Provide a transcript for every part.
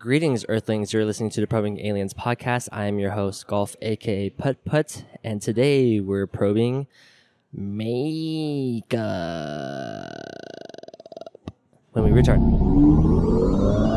Greetings, Earthlings. You're listening to the Probing Aliens podcast. I am your host, Golf, aka Putt Putt, and today we're probing makeup. When we return.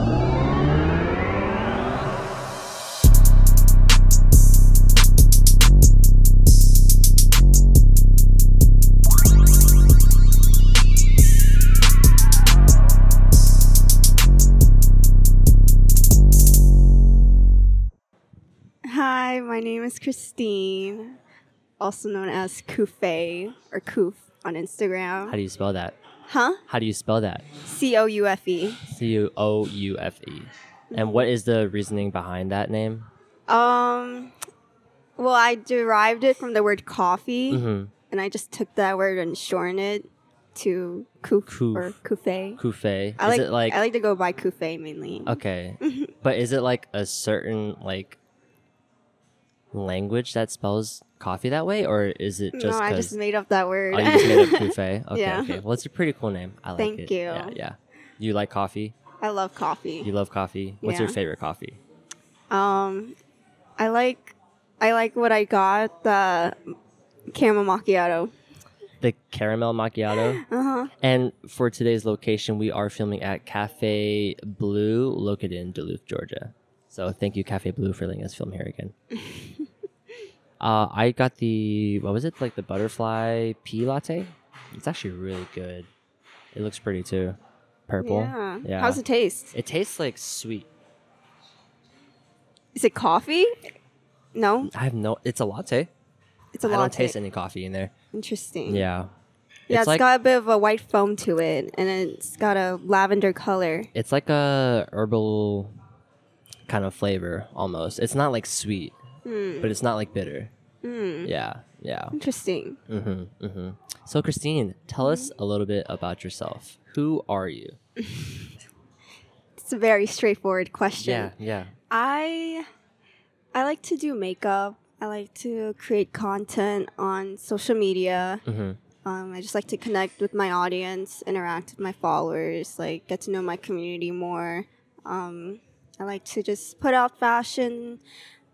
Name is Christine, also known as Coufe or Koof on Instagram. How do you spell that? Huh? How do you spell that? C O U F E. C O U F E. And what is the reasoning behind that name? Um, well, I derived it from the word coffee, Mm-hmm. and I just took that word and shortened it to Koof, Koof. or Coufe. Kufe. I is like, it like I like to go by Coufe mainly. Okay. but is it like a certain like language that spells coffee that way or is it just no, I just made up that word. Oh, you just made up Kufe? Okay, Yeah. okay. Well, it's a pretty cool name. I like Thank it. you. Yeah, yeah. You like coffee? I love coffee. You love coffee? What's your favorite coffee? Um, I like I like what I got the caramel macchiato. The caramel macchiato. Uh huh. and for today's location, we are filming at Cafe Blue, located in Duluth, Georgia. So thank you, Cafe Blue, for letting us film here again. uh, I got the what was it like the butterfly pea latte? It's actually really good. It looks pretty too. Purple. Yeah. Yeah. How's it taste? It tastes like sweet. Is it coffee? No, I have no. It's a latte. it's a I latte. I don't taste any coffee in there. Interesting. Yeah. Yeah, it's it's like got a bit of a white foam to it, and it's got a lavender color. it's like a herbal kind of flavor almost. It's not like sweet, Hmm. but it's not like bitter. Yeah, yeah. Interesting. Mm-hmm, mm-hmm. So, Christine, tell us a little bit about yourself. Who are you? It's a very straightforward question. Yeah, yeah. I I like to do makeup. I like to create content on social media. Mm-hmm. Um, I just like to connect with my audience, interact with my followers, like get to know my community more. Um, I like to just put out fashion,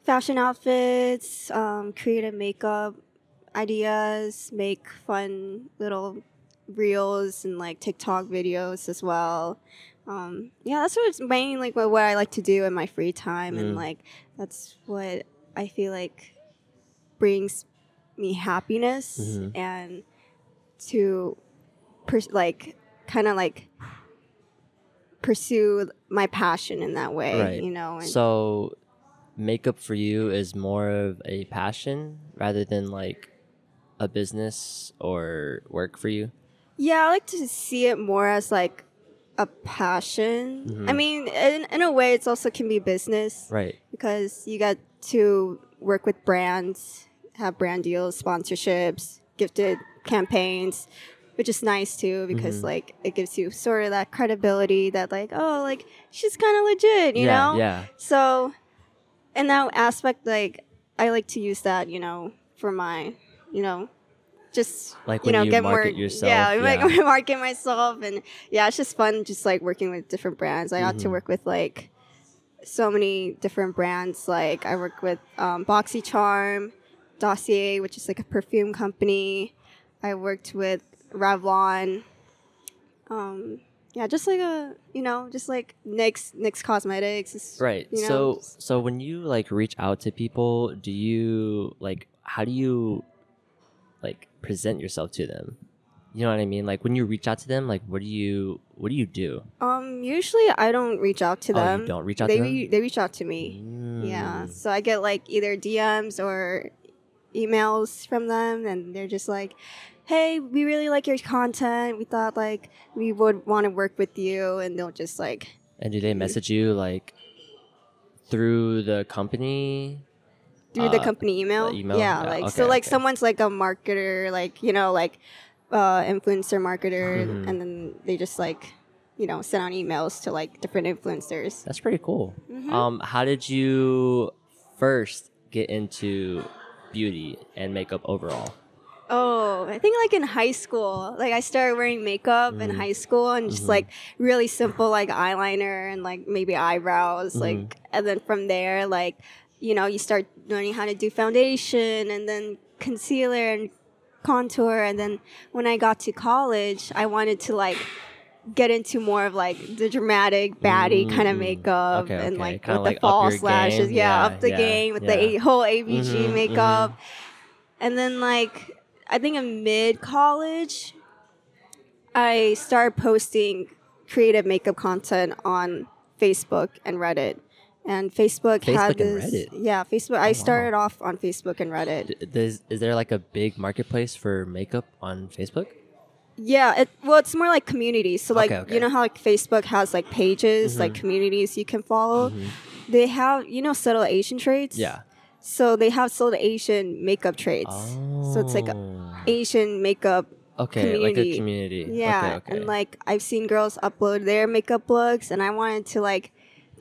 fashion outfits, um, creative makeup ideas, make fun little reels and like TikTok videos as well. Um, yeah, that's what's mainly like what, what I like to do in my free time, Mm. and like that's what I feel like brings me happiness Mhm. and to pers- like kind of like pursue my passion in that way, Right. you know. And So, makeup for you is more of a passion rather than like a business or work for you? yeah, I like to see it more as like a passion. Mhm. I mean, in, in a way, it's also can be business Right. because you get to work with brands, have brand deals, sponsorships, gifted campaigns, which is nice too because Mhm. like it gives you sort of that credibility that like oh like she's kind of legit, you yeah, know. Yeah. So, in that aspect, like I like to use that, you know, for my, you know, just Like you know you get market more, yourself, Yeah, yeah. like market myself, and yeah, it's just fun, just like working with different brands. I got to work with like so many different brands. Like I work with um, BoxyCharm, Dossier, which is like a perfume company. I worked with Revlon. Um, yeah, just like a you know, just like NYX NYX Cosmetics. Right. You know, so just- so when you like reach out to people, do you like how do you like present yourself to them? You know what I mean? Like when you reach out to them, like what do you what do you do? Um, usually I don't reach out to Oh, you them. don't reach out they to them? re- they reach out to me. Yeah. Mm. So I get like either DMs or emails from them, and they're just like, "Hey, we really like your content. We thought like we would want to work with you," and they'll just like, And do they message you like through the company? through the Uh, company email. the email? Yeah, Yeah, like okay, so like okay. someone's like a marketer, like you know, like uh influencer marketer, Mhm. and then they just like you know send out emails to like different influencers. That's pretty cool. Mhm. Um, how did you first get into beauty and makeup overall? Oh, I think like in high school, like I started wearing makeup in Mhm. high school and just Mhm. like really simple like eyeliner and like maybe eyebrows, Mhm. like and then from there like you know you start learning how to do foundation and then concealer and contour and then when I got to college, I wanted to like get into more of like the dramatic baddie kind of Mm. makeup Okay, and okay. like Kinda with like the false lashes, yeah, Yeah, up the yeah, game with yeah. the a- whole ABG Mhm, makeup. And then like I think in mid college, I started posting creative makeup content on Facebook and Reddit. And Facebook, had Facebook and this, Reddit? yeah, Facebook. I wow. started off on Facebook and Reddit. D- Does, is there like a big marketplace for makeup on Facebook? Yeah, it well, it's more like communities. So like Okay, okay. you know how like Facebook has like pages, like Mhm. communities you can follow. Mhm. They have you know subtle Asian traits. Yeah. So they have subtle Asian makeup traits. So it's like Oh. Asian makeup okay, like a community. community. Yeah, Okay, okay. and like I've seen girls upload their makeup looks, and I wanted to like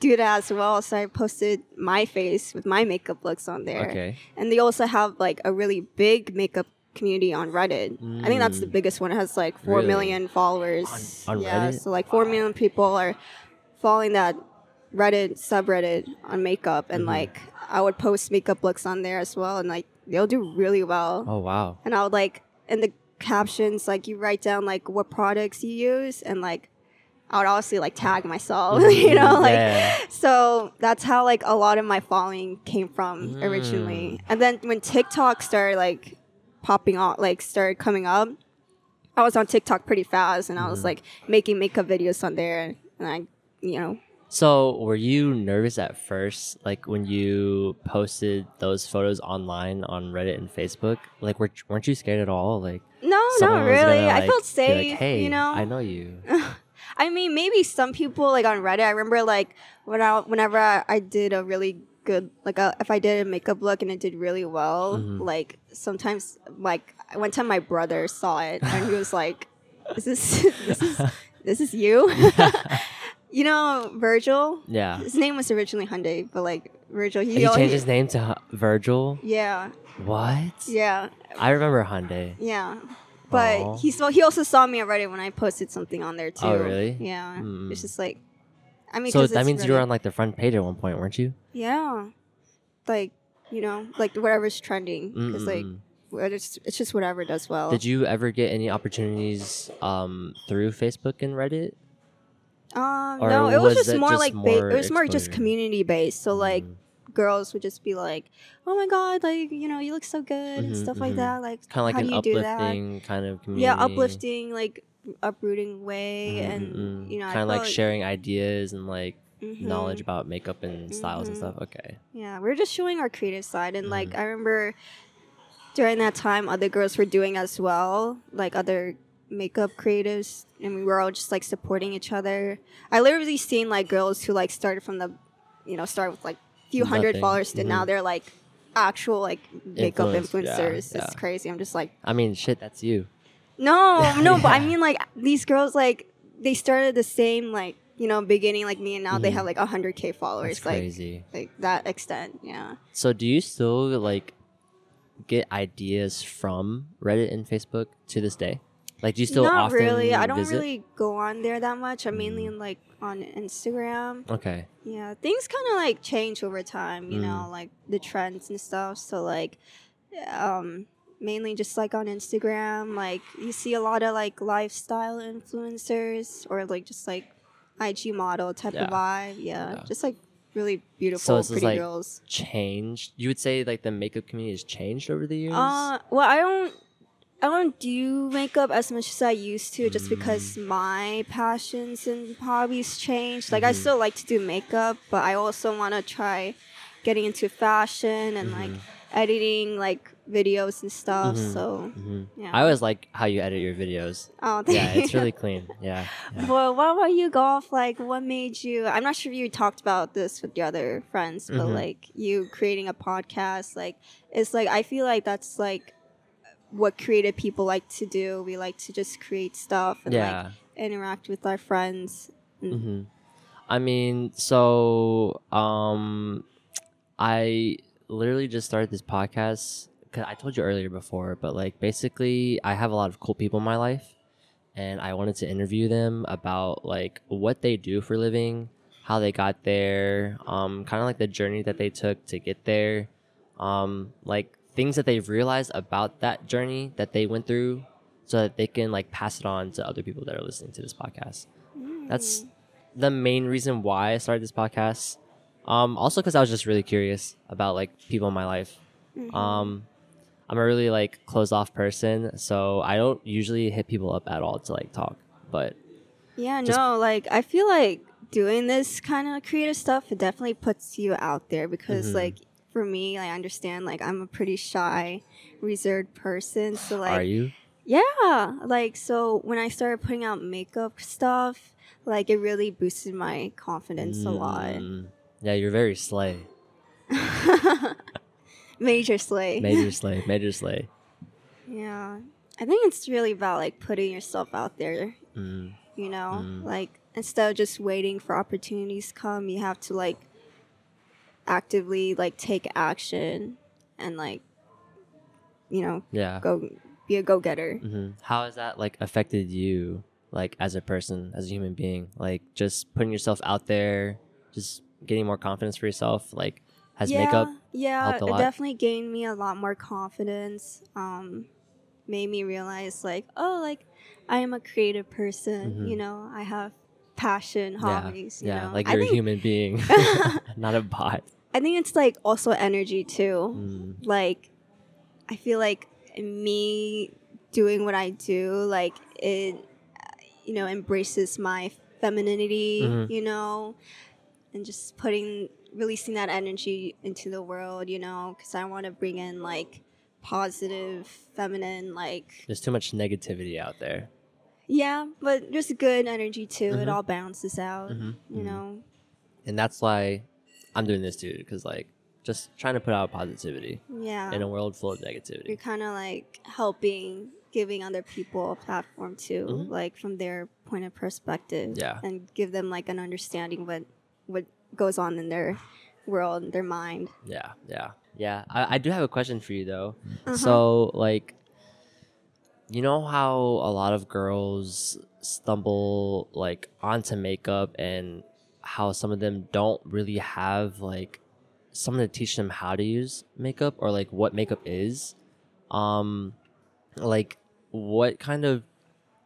do that as well. So I posted my face with my makeup looks on there. okay. And they also have like a really big makeup community on Reddit. I think that's the Mm. biggest one. It has like four Really? million followers. On- on yeah, Reddit? so like four million people are following that Reddit subreddit on makeup, and Mhm. like I would post makeup looks on there as well, and like they'll do really well Oh wow. and I would like in the captions like you write down like what products you use and like I would obviously like tag myself, you know, Mhm, like yeah. so that's how like a lot of my following came from originally. Mm. And then when TikTok started like popping off, like started coming up, I was on TikTok pretty fast and I was Mhm. like making makeup videos on there and I, you know, So, were you nervous at first, like when you posted those photos online on Reddit and Facebook? Like, were, weren't you scared at all? Like, no, not was gonna, really. I felt safe, Like, hey, you know. I know you. I mean, maybe some people like on Reddit. I remember like when I whenever I, I did a really good like a, if I did a makeup look and it did really well, Mhm. like sometimes like one time my brother saw it and he was like, "Is this this is this is you?" You know, Virgil. Yeah. His name was originally Hyundai, but like Virgil, he, He changed his name to Hu- Virgil. Yeah, What? yeah, I remember Hyundai. yeah. But Aw. he saw he also saw me already when I posted something on there too. Oh, really? Yeah. Mm. It's just like, I mean, So that means you were on like the front page at one point, weren't you? Yeah. Like, you know, like whatever's trending. Because, like, it's, it's just whatever does well. Did you ever get any opportunities um, through Facebook and Reddit? Um, or no, it was, was just more just like, ba- it was more just community based. So, like, Mm. girls would just be like, oh my God, like, you know, you look so good and Mhm, stuff like mhm. that. Like, kind of like how an do you do that? kind of community. Yeah, uplifting, like, uprooting way. And, you know, kind of like felt sharing ideas and like Mhm. knowledge about makeup and styles and Mhm. stuff. Okay. Yeah, we are just showing our creative side, and like Mhm. I remember during that time, other girls were doing as well, like other makeup creatives, and we were all just like supporting each other. I literally seen like girls who like started from the, you know, start with like few hundred Nothing. followers, and now they're like actual like makeup Influence, influencers. yeah. It's crazy. I'm just like, I mean, shit, that's you. no, no, but I mean like these girls like they started the same like you know beginning like me, and now they Mhm. have like hundred k followers, That's like crazy. like that extent. Yeah. So, do you still like get ideas from Reddit and Facebook to this day? Like, do you still Not often really. I don't visit? really go on there that much. I'm mainly Mm. like on Instagram. Okay. Yeah, things kind of like change over time. You Mm. know, like the trends and stuff. So like, um, mainly just like on Instagram. Like you see a lot of like lifestyle influencers or like just like IG model type Yeah. of vibe. Yeah, Yeah. just like really beautiful, just, pretty like, girls. Changed. You would say like the makeup community has changed over the years. Uh, well, I don't. I don't do makeup as much as I used to, just because Mm. my passions and hobbies changed. Like I Mhm. still like to do makeup, but I also want to try getting into fashion and like Mhm. editing like videos and stuff. Mhm. So Mhm. yeah. I always like how you edit your videos. oh, thank you. Yeah, it's you. really clean. Yeah. yeah. Well, what about you, golf? Like, what made you? I'm not sure if you talked about this with your other friends, but Mhm. like you creating a podcast, like it's like I feel like that's like what creative people like to do. We like to just create stuff and like interact with our friends. hmm I mean, so um, I literally just started this podcast because I told you earlier before, but like basically, I have a lot of cool people in my life, and I wanted to interview them about like what they do for a living, how they got there, um, kind of like the journey that they took to get there, um, like things that they've realized about that journey that they went through, so that they can like pass it on to other people that are listening to this podcast. That's the main reason why I started this podcast. Um, also because I was just really curious about like people in my life. Mm-hmm. Um, I'm a really like closed off person, so I don't usually hit people up at all to like talk. But Yeah, Just- no, like I feel like doing this kind of creative stuff it definitely puts you out there because Mhm. like for me, I understand like I'm a pretty shy, reserved person. So like are you? yeah, like so when I started putting out makeup stuff, like it really boosted my confidence a lot. Mm, Yeah, you're very slay. Major slay. Major slay. Major slay. Yeah. I think it's really about like putting yourself out there, Mm, you know? Mm. Like instead of just waiting for opportunities to come, you have to like actively like take action and like you know, yeah. go be a go-getter. hmm How has that like affected you, like as a person, as a human being? Like just putting yourself out there, just getting more confidence for yourself. Like has yeah, makeup yeah, helped a it definitely gained me a lot more confidence. Um, made me realize like, oh, like I am a creative person. Mhm. You know, I have passion, yeah, hobbies. You yeah, know? like I you're a think, human being, not a bot. I think it's like also energy too. Mm, Like, I feel like me doing what I do, like it, you know, embraces my femininity. Mhm. You know, and just putting releasing that energy into the world. You know, because I want to bring in like positive, feminine, like There's too much negativity out there. yeah, but just good energy too. It Mhm. all balances out. Mhm, You mhm. know. and that's why I'm doing this too, because like just trying to put out positivity Yeah. in a world full of negativity. you're kind of like helping giving other people a platform too Mhm. like from their point of perspective Yeah. and give them like an understanding what what goes on in their world their mind Yeah, yeah, yeah. I, I do have a question for you though. Uh-huh. So like, you know how a lot of girls stumble like onto makeup and how some of them don't really have like someone to teach them how to use makeup or like what makeup is. Um like what kind of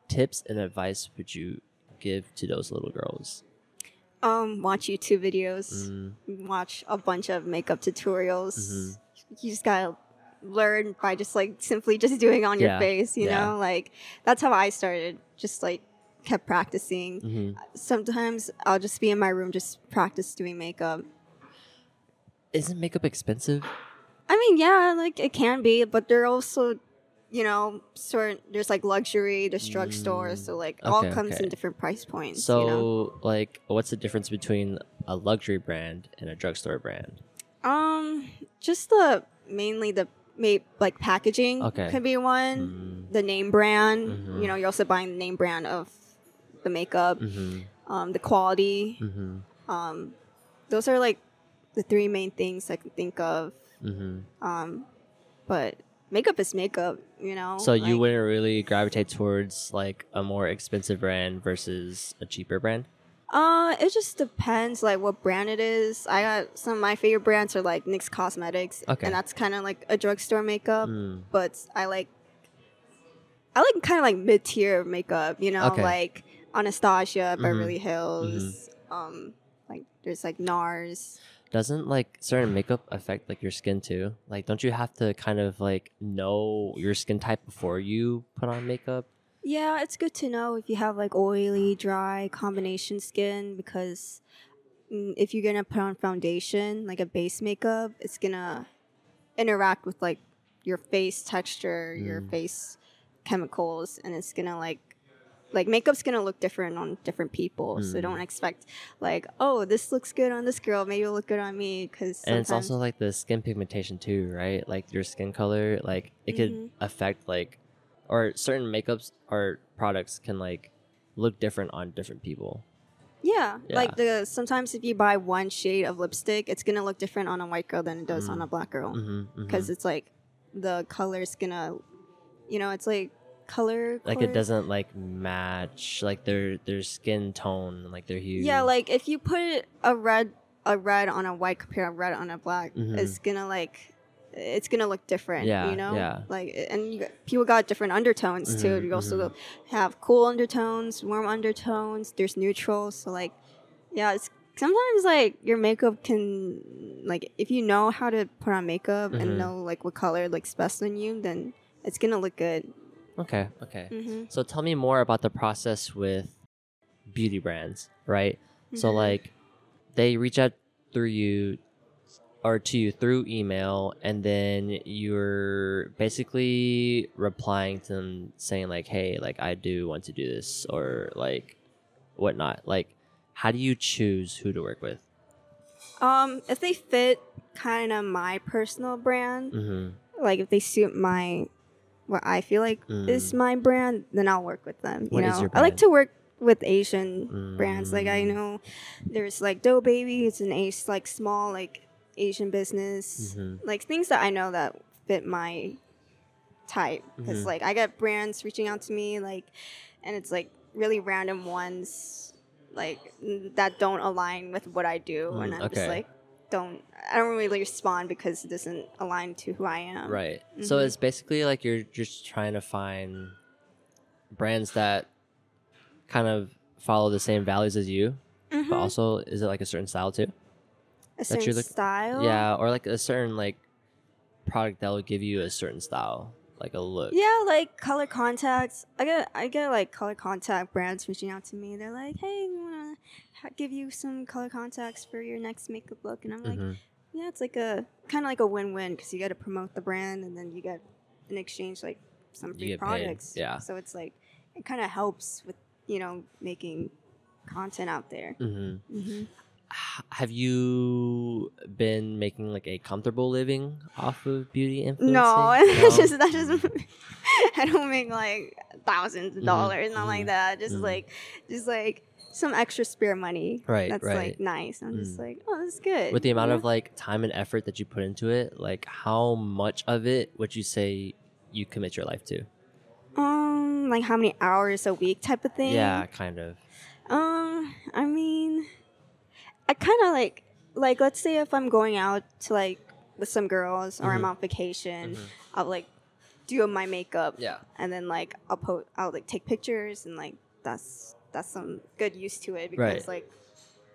tips and advice would you give to those little girls? Um watch youtube videos mm, watch a bunch of makeup tutorials. Mhm. you just gotta learn by just like simply just doing on Yeah, your face you yeah. know? Like that's how i started just like kept practicing mhm. sometimes i'll just be in my room just practice doing makeup isn't makeup expensive I mean, yeah, like it can be, but they're also, you know, sort there's like luxury, there's drugstore, Mm, so like all comes okay. in different price points. So, you know? like, what's the difference between a luxury brand and a drugstore brand? um, just the mainly the may like packaging Okay. could be one. Mm, The name brand, Mhm. you know, you're also buying the name brand of the makeup. mhm, Um, the quality. mhm, Um, those are like the three main things I can think of. mhm. Um, but makeup is makeup, you know. So you wouldn't really gravitate towards like a more expensive brand versus a cheaper brand? Uh, it just depends, like what brand it is. I got some of my favorite brands are like NYX Cosmetics, Okay. and that's kind of like a drugstore makeup. Mm, But I like, I like kind of like mid tier makeup, you know, Okay. like Anastasia, Mhm. Beverly Hills, um, like there's like NARS. Doesn't like certain makeup affect like your skin too? Like, don't you have to kind of like know your skin type before you put on makeup? Yeah, it's good to know if you have like oily, dry, combination skin because mm, if you're gonna put on foundation, like a base makeup, it's gonna interact with like your face texture, your Mm. face chemicals, and it's gonna like like makeup's gonna look different on different people. So Mm. don't expect like, oh, this looks good on this girl, maybe it'll look good on me because And it's also like the skin pigmentation too, right? Like your skin color, like it could Mhm. affect like, or certain makeups or products can like look different on different people. Yeah, Yeah. like the sometimes if you buy one shade of lipstick, it's gonna look different on a white girl than it does on Mm. a black girl. Mm-hmm, because it's like the color's gonna, you know, it's like color. Like color- it doesn't like match like their their skin tone, like their hue. Yeah, like if you put a red a red on a white compared to red on a black, Mhm. it's gonna like it's gonna look different. Yeah, you know. yeah. Like and you people got different undertones too. Mhm, You also have cool undertones, warm undertones. There's neutrals. So like, yeah, it's sometimes like your makeup can like if you know how to put on makeup Mhm. and know like what color looks best on you, then it's gonna look good. Okay, okay. Mm-hmm. So tell me more about the process with beauty brands, right? So Mhm. like they reach out through you or to you through email and then you're basically replying to them saying like, "Hey, like I do want to do this," or like whatnot. Like, how do you choose who to work with? Um, if they fit kind of my personal brand, Mm-hmm. like if they suit my what I feel like is Mm. my brand, then I'll work with them. You What know, is your I like to work with Asian brands. Like I Mm. know there's like Dough Baby. It's an Ace like small like Asian business. Mm-hmm. Like things that I know that fit my type. Because Mhm. like I get brands reaching out to me like, and it's like really random ones like that don't align with what I do, and Mm, I'm okay. just like don't I don't really respond because it doesn't align to who I am. Right. So Mhm. it's basically like you're just trying to find brands that kind of follow the same values as you, Mhm. but also is it like a certain style too? a certain look- style. Yeah, or like a certain like product that will give you a certain style, like a look. Yeah, like color contacts. I get I get like color contact brands reaching out to me. They're like, "Hey, we want to ha- give you some color contacts for your next makeup look," and I'm like, Mhm. "Yeah, it's like a kind of like a win-win because you got to promote the brand and then you get in exchange like some free get paid, products. yeah. So it's like it kind of helps with you know making content out there. Mhm. hmm Have you been making like a comfortable living off of beauty influencing? No, No? that's just that just I don't make like thousands of Mhm, dollars, not mhm, like that. Just like just like some extra spare money. Right, That's right. like nice. I'm just Mm. like, oh, that's good. with the amount you of like time and effort that you put into it, like how much of it would you say you commit your life to? um, like how many hours a week type of thing. Yeah, kind of. Um, I mean, I kind of like like let's say if I'm going out to like with some girls or I'm Mhm. on vacation, Mhm. I'll like do my makeup. Yeah. and then like I'll put I'll like take pictures and like that's that's some good use to it Right. because like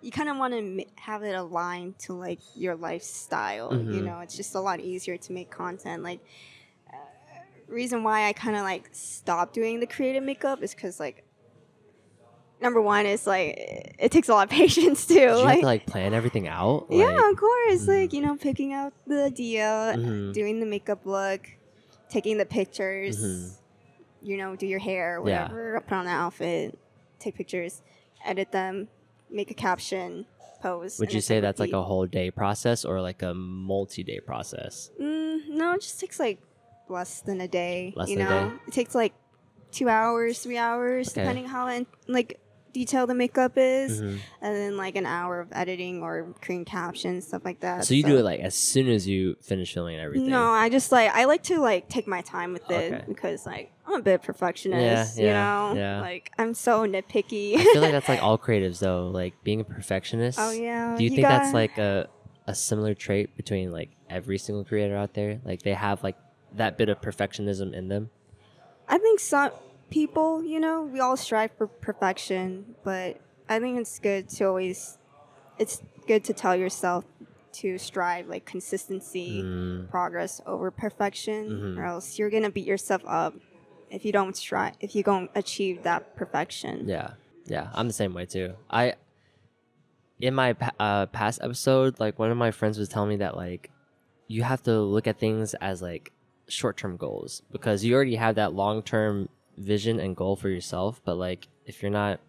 you kind of want to have it aligned to like your lifestyle. You Mhm. know, it's just a lot easier to make content. Like uh, reason why I kind of like stopped doing the creative makeup is because like number one is like it takes a lot of patience too. Did you have like to like plan everything out? yeah, of course. Mhm. Like you know, picking out the idea, Mhm. doing the makeup look, taking the pictures. Mhm. You know, do your hair, Yeah. whatever. Put on the outfit, take pictures, edit them, make a caption, pose. Would you say that's like a whole day process or like a multi-day process? Mm, no, it just takes like less than a day. Less you than a know, day? it takes like two hours, three hours, Okay. depending how and like detailed the makeup is, Mhm. and then like an hour of editing or creating captions, stuff like that. So you do it like as soon as you finish filming and everything. No, I just like I like to like take my time with it Okay. because like I'm a bit perfectionist, Yeah, you yeah, know. yeah. Like I'm so nitpicky. I feel like that's like all creatives though, like being a perfectionist. oh yeah. Do you, think that's gotta- like a a similar trait between like every single creator out there? Like they have like that bit of perfectionism in them. I think some people, you know, we all strive for perfection, but I think it's good to always it's good to tell yourself to strive like consistency, Mm, progress over perfection, Mhm. or else you're gonna beat yourself up if you don't strive if you don't achieve that perfection. yeah, yeah, I'm the same way too. I in my uh, past episode, like one of my friends was telling me that like you have to look at things as like short-term goals because you already have that long-term vision and goal for yourself, but like if you're not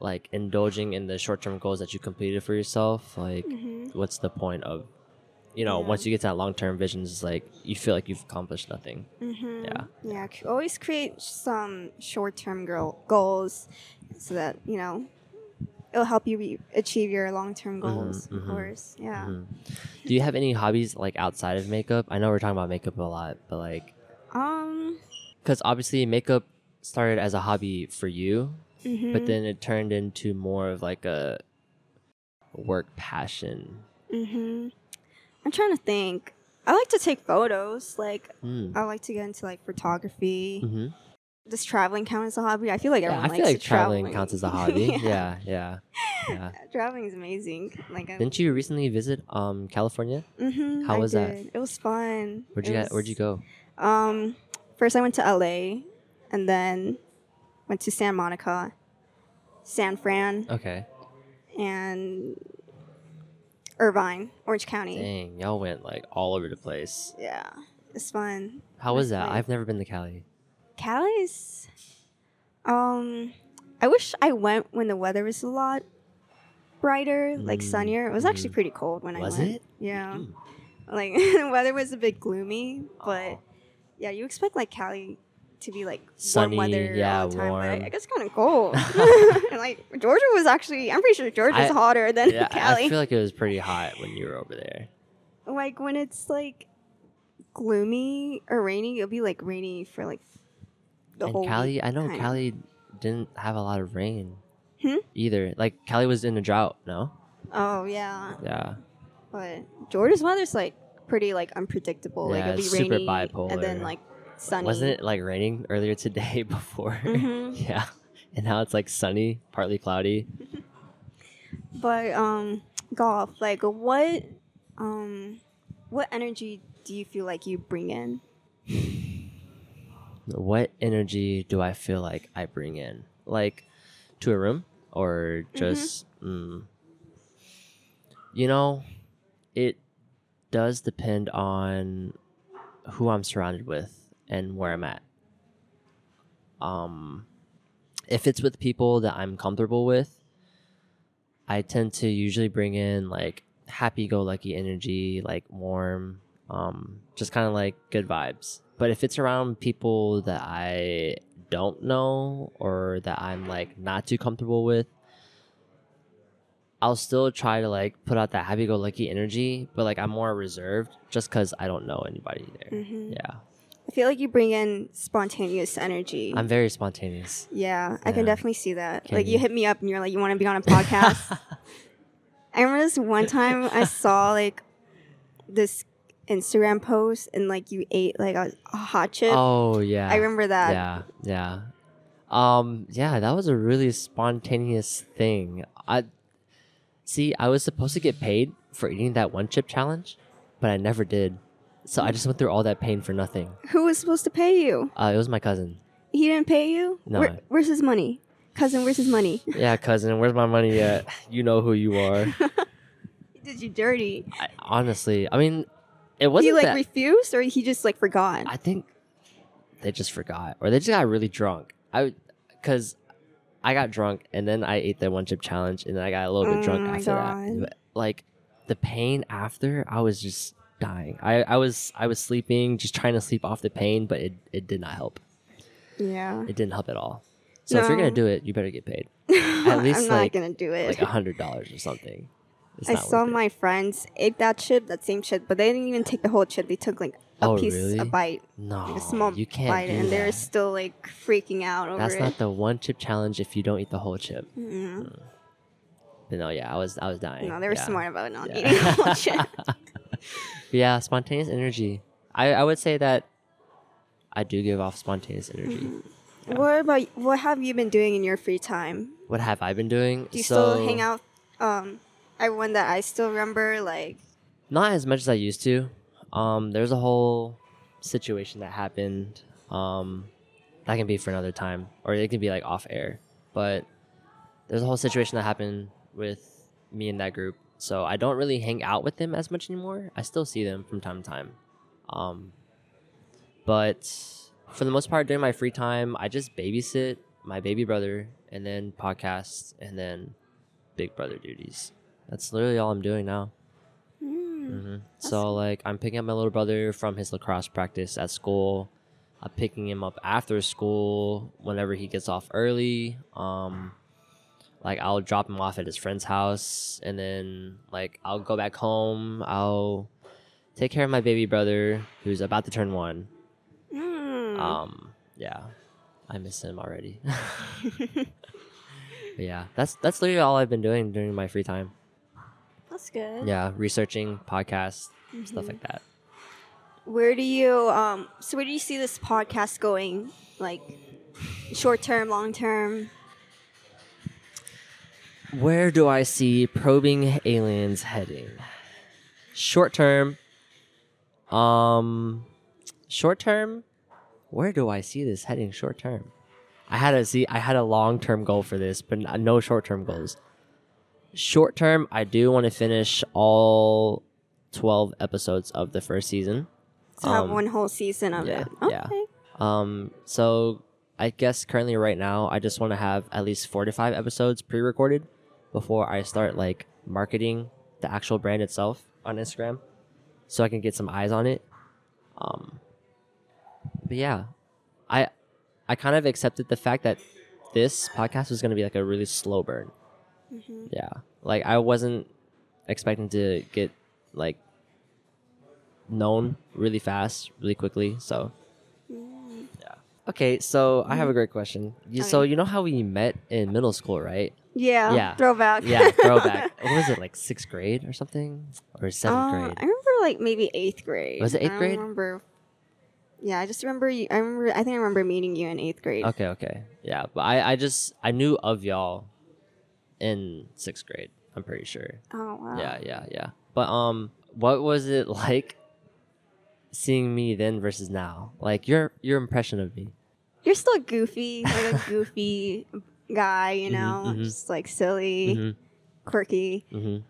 like indulging in the short-term goals that you completed for yourself, like Mhm. what's the point of you know Yeah. once you get to that long-term vision it's like you feel like you've accomplished nothing Mm-hmm. Yeah. Yeah. Always create some short-term goal goals, so that you know, it'll help you re- achieve your long term goals. mhm. Of course, yeah. Mhm. Do you have any hobbies like outside of makeup? I know we're talking about makeup a lot, but like. Because obviously makeup started as a hobby for you, mhm. but then it turned into more of like a work passion. Mhm. I'm trying to think. I like to take photos. Like Mm. I like to get into like photography. hmm Does traveling count as a hobby? I feel like Yeah, I feel like to traveling counts as a hobby. yeah, yeah, yeah. traveling is amazing. Like I, Didn't you recently visit um California? Mhm, how was that? It was fun. Where'd you get, Where'd you go? Um, first I went to LA, and then went to San Monica, San Fran, Okay. and Irvine, Orange County. Dang, y'all went like all over the place. Yeah, it's fun. How was that? nice. I've never been to Cali. Cali's. Um, I wish I went when the weather was a lot brighter, like Mm, sunnier. It was actually mhm. pretty cold when Was I went. it? Yeah, Mm. like the weather was a bit gloomy, but Oh. Yeah, you expect like Cali to be like Sunny, warm weather yeah, all the time, warm. I guess kind of cold. and like Georgia was actually, I'm pretty sure Georgia's I- hotter than yeah, Cali. I feel like it was pretty hot when you were over there. like when it's like gloomy or rainy, it'll be like rainy for like the and whole Cali, I know kinda. Cali didn't have a lot of rain Hmm? either. Like Cali was in a drought. No. Oh yeah, Yeah. but Georgia's weather's like pretty like unpredictable. like it'll be super rainy and then like sunny. Wasn't it like raining earlier today before? Mhm. yeah. And now it's like sunny, partly cloudy. But um, golf. Like what um, what energy do you feel like you bring in? What energy do I feel like I bring in? Like to a room or just mm, you know, it does depend on who I'm surrounded with and where I'm at. Um if it's with people that I'm comfortable with, I tend to usually bring in like happy go lucky energy, like warm, um, just kind of like good vibes. But if it's around people that I don't know or that I'm like not too comfortable with, I'll still try to like put out that happy go lucky energy, but like I'm more reserved just because I don't know anybody there. Mhm. Yeah. I feel like you bring in spontaneous energy. I'm very spontaneous. yeah, I can definitely see that. Can like you you? hit me up and you're like, you want to be on a podcast. I remember this one time I saw like this Instagram post and like you ate like a, a hot chip. oh, yeah. I remember that. Yeah, yeah. Um, yeah, that was a really spontaneous thing. I see. I was supposed to get paid for eating that one chip challenge, but I never did. So I just went through all that pain for nothing. Who was supposed to pay you? Uh, it was my cousin. He didn't pay you? No. Where, where's his money? Cousin, where's his money? Yeah, cousin, where's my money at? You know who you are. He did you dirty. I, honestly, I mean, it wasn't He like that. refused or he just like forgot? I think they just forgot, or they just got really drunk. I, because I got drunk and then I ate that one chip challenge, and then I got a little bit Oh drunk mm, my after that. God. But, Like the pain after, I was just dying. I, I was I was sleeping, just trying to sleep off the pain, but it, it did not help. yeah. It didn't help at all. So if you're gonna do it, you better get paid At least, I'm not like- gonna do it. like a hundred dollars or something. It's I saw my friends ate that chip, that same chip, but they didn't even take the whole chip. They took like a Oh, piece, really? a bite, no, a small you can't bite, and they're still like freaking out over That's it. not the one chip challenge if you don't eat the whole chip. Mhm. But no, yeah, I was I was dying. No, they were yeah. smart about not Yeah. eating the whole chip. yeah, spontaneous energy. I, I would say that I do give off spontaneous energy. Mm-hmm. What about what have you been doing in your free time? What have I been doing? Do you so, still hang out? Um, everyone that I still remember, like Not as much as I used to. Um, there's a whole situation that happened. Um, that can be for another time, or it can be like off air. But there's a whole situation that happened with me and that group. So I don't really hang out with them as much anymore. I still see them from time to time. Um, but for the most part, during my free time, I just babysit my baby brother and then podcasts and then big brother duties. That's literally all I'm doing now. Mm, hmm So like I'm picking up my little brother from his lacrosse practice at school. I'm picking him up after school whenever he gets off early. Um, like I'll drop him off at his friend's house, and then like I'll go back home. I'll take care of my baby brother who's about to turn one. Mm. Um, yeah, I miss him already. Yeah, that's that's literally all I've been doing during my free time. That's good. Yeah, researching podcasts, stuff Mhm. like that. Where do you um? So where do you see this podcast going? Like, short term, long term. Where do I see probing aliens heading? Short term. Um short term? Where do I see this heading short term? I had a see I had a long-term goal for this, but no short-term goals. Short term, I do want to finish all 12 episodes of the first season. To have Um, one whole season of yeah, it. Okay. yeah. Um, so I guess currently right now I just want to have at least four to five episodes pre-recorded before I start like marketing the actual brand itself on Instagram, so I can get some eyes on it. Um, but yeah, I I kind of accepted the fact that this podcast was going to be like a really slow burn. Mhm. Yeah, like I wasn't expecting to get like known really fast, really quickly. So Mm. yeah. Okay, so I have a great question. You, So Okay. you know how we met in middle school, right? Yeah. Yeah. Throwback. Yeah, throwback. what was it like sixth grade or something, or seventh Uh, grade? I remember like maybe eighth grade. Was it eighth I don't grade? remember. Yeah, I just remember. You, I remember. I think I remember meeting you in eighth grade. Okay, okay, yeah. But I, I just I knew of y'all in sixth grade. I'm pretty sure. Oh wow. Yeah, yeah, yeah. But um, what was it like seeing me then versus now? Like your your impression of me? You're still goofy, like a goofy guy. You Mhm, know, mhm. just like silly, Mm-hmm. quirky, Mm-hmm.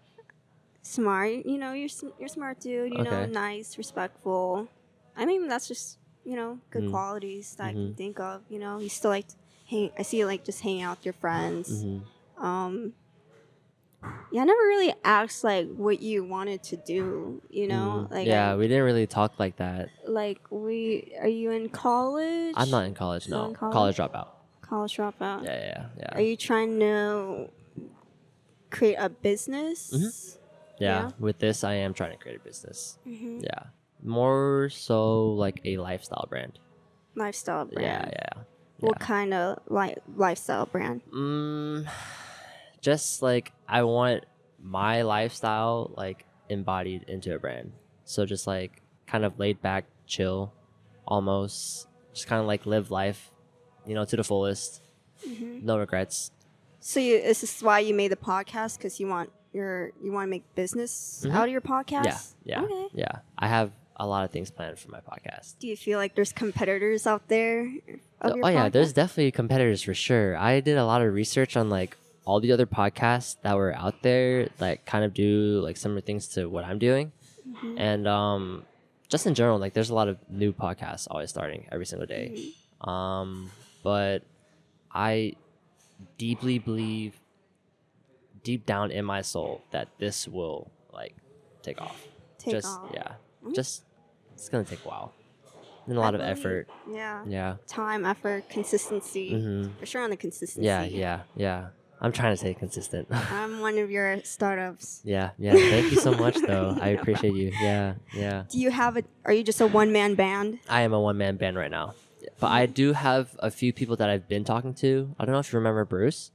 smart. You know, you're you're smart dude. You know, nice, respectful. I mean, that's just you know good Mhm. qualities that I can Mhm. think of. You know, you still like to hang. I see you like just hanging out with your friends. Mm-hmm. um yeah i never really asked like what you wanted to do you know like Mm-hmm. yeah, I- we didn't really talk like that. like we are you in college I'm not in college. No, in college? college? dropout. college dropout Yeah, yeah, yeah. are you trying to create a business Mhm. yeah, yeah? with this, I am trying to create a business. hmm Yeah, more so like a lifestyle brand. lifestyle brand Yeah, yeah. what kind of like lifestyle brand Mm, just like I want my lifestyle like embodied into a brand. So just like kind of laid back, chill, almost just kind of like live life, you know, to the fullest. Mhm. No regrets. so you, is this why you made the podcast because you want your you want to make business Mhm. out of your podcast Yeah, yeah, okay yeah. I have a lot of things planned for my podcast. do you feel like there's competitors out there of oh your yeah, there's definitely competitors for sure. I did a lot of research on like all the other podcasts that were out there that kind of do like similar things to what I'm doing. Mhm. And um just in general, like there's a lot of new podcasts always starting every single day. Mhm. Um but I deeply believe deep down in my soul that this will like take off. Take just off. yeah. Mm. Just it's gonna take a while. And a lot of believe- effort. Yeah. Yeah. Time, effort, consistency. hmm For sure on the consistency. Yeah, yeah, yeah. I'm trying to stay consistent. I'm one of your startups. yeah, yeah. Thank you so much, though. I appreciate you. Yeah, yeah. Do you have a? Are you just a one man band? I am a one man band right now, but I do have a few people that I've been talking to. I don't know if you remember Bruce.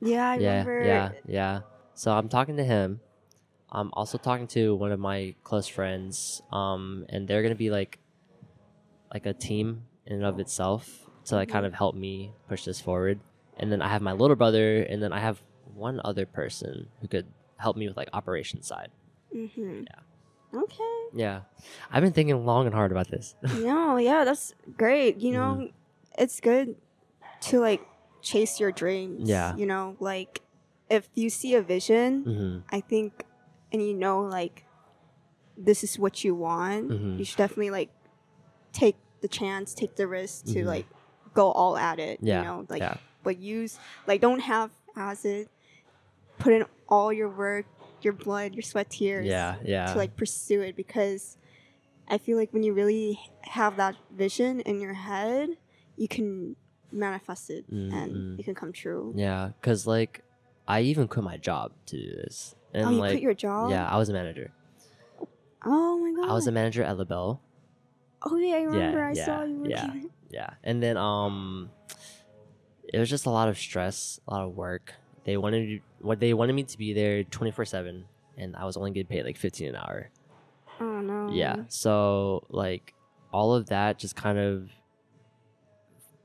Yeah, I yeah, remember. yeah, yeah. So I'm talking to him. I'm also talking to one of my close friends. Um, and they're gonna be like, like a team in and of itself to like kind of help me push this forward. And then I have my little brother, and then I have one other person who could help me with like operations side. Mm-hmm. Yeah. Okay. Yeah, I've been thinking long and hard about this. no, yeah, that's great. You know, Mm-hmm. it's good to like chase your dreams. Yeah. You know, like if you see a vision, hmm I think, and you know, like this is what you want, Mhm. you should definitely like take the chance, take the risk to Mhm. like go all at it. Yeah, You know, like yeah. But use like don't have as it. Put in all your work, your blood, your sweat, tears. Yeah, yeah. To like pursue it because I feel like when you really have that vision in your head, you can manifest it Mm, and it can come true. Yeah, because like I even quit my job to do this. And oh, you like, quit your job? yeah, I was a manager. Oh my god. I was a manager at LaBelle. Oh yeah, I remember. Yeah, I yeah, saw you working. yeah. Yeah, and then um, it was just a lot of stress, a lot of work. They wanted what they wanted me to be there twenty four seven, and I was only getting paid like fifteen an hour. Oh no. Yeah, so like all of that just kind of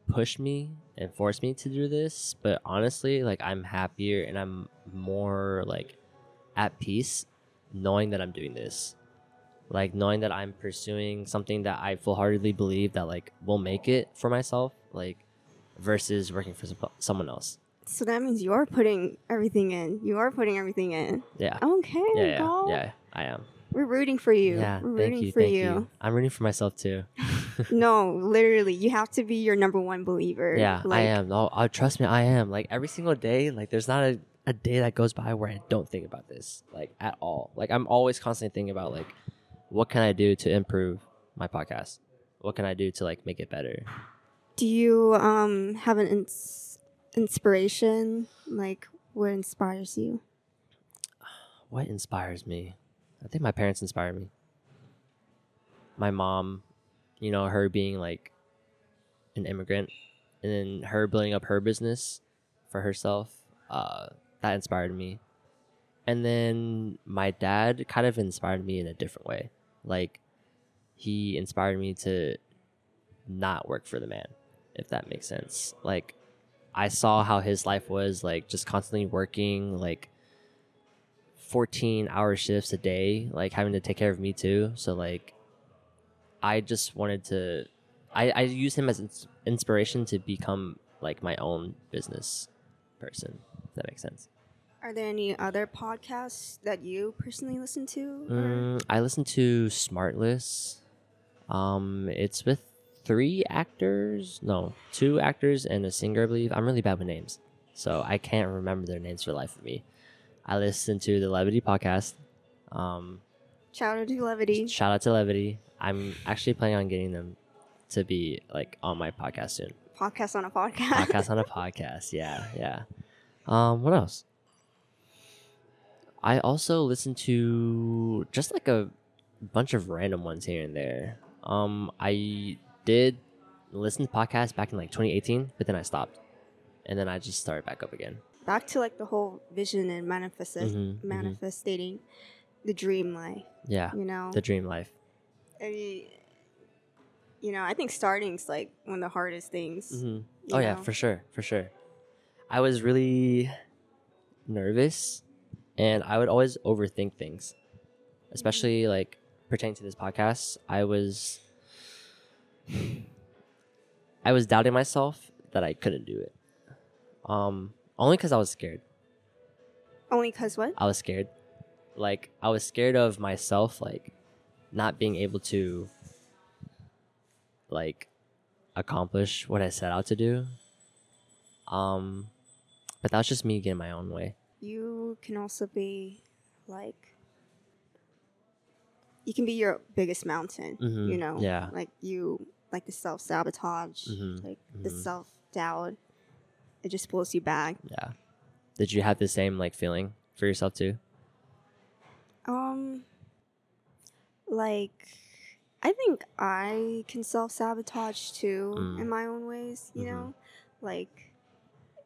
pushed me and forced me to do this. But honestly, like I'm happier and I'm more like at peace knowing that I'm doing this. Like knowing that I'm pursuing something that I full heartedly believe that like will make it for myself, like versus working for someone else. So that means you're putting everything in. You are putting everything in. Yeah. Okay, Yeah, yeah, girl. yeah, I am. We're rooting for you. Yeah, We're thank rooting you, for thank you. you. I'm rooting for myself too. no, literally, you have to be your number one believer. Yeah, I am. No, uh, trust me, I am. Like every single day, like there's not a, a day that goes by where I don't think about this, like at all. Like I'm always constantly thinking about like, what can I do to improve my podcast? What can I do to like make it better? Do you um have an ins- inspiration? Like, what inspires you? What inspires me? I think my parents inspire me. My mom, you know, her being like an immigrant and then her building up her business for herself, uh, that inspired me. And then my dad kind of inspired me in a different way. Like he inspired me to not work for the man, if that makes sense. Like I saw how his life was like just constantly working like 14 hour shifts a day, like having to take care of me too. So like I just wanted to I I use him as inspiration to become like my own business person. If that makes sense. Are there any other podcasts that you personally listen to? Mm, I listen to Smartless. Um, it's with three actors. No, two actors and a singer, I believe. I'm really bad with names, so I can't remember their names for the life of me. I listen to the Levity podcast. Um, Shout out to Levity. shout out to Levity. I'm actually planning on getting them to be like on my podcast soon. Podcast on a podcast. podcast on a podcast. Yeah, yeah. Um, what else? I also listen to just like a bunch of random ones here and there. Um, I did listen to podcasts back in like 2018, but then I stopped, and then I just started back up again. Back to like the whole vision and manifest- Mhm, mhm. the dream life. Yeah, You know, the dream life. I mean, you know, I think starting's like one of the hardest things. hmm you Oh yeah, for sure, for sure. I was really nervous, and I would always overthink things, especially like pertaining to this podcast. I was, I was doubting myself that I couldn't do it. Um, only because I was scared. Only because what? I was scared. Like I was scared of myself, like not being able to, like, accomplish what I set out to do. Um, but that was just me getting my own way. You can also be like, you can be your biggest mountain. Mhm, You know, yeah. like you like the self sabotage, Mhm, like the mhm. self doubt. It just pulls you back. Yeah. Did you have the same like feeling for yourself too? Um, like, I think I can self sabotage too Mm. in my own ways. You Mhm. know, like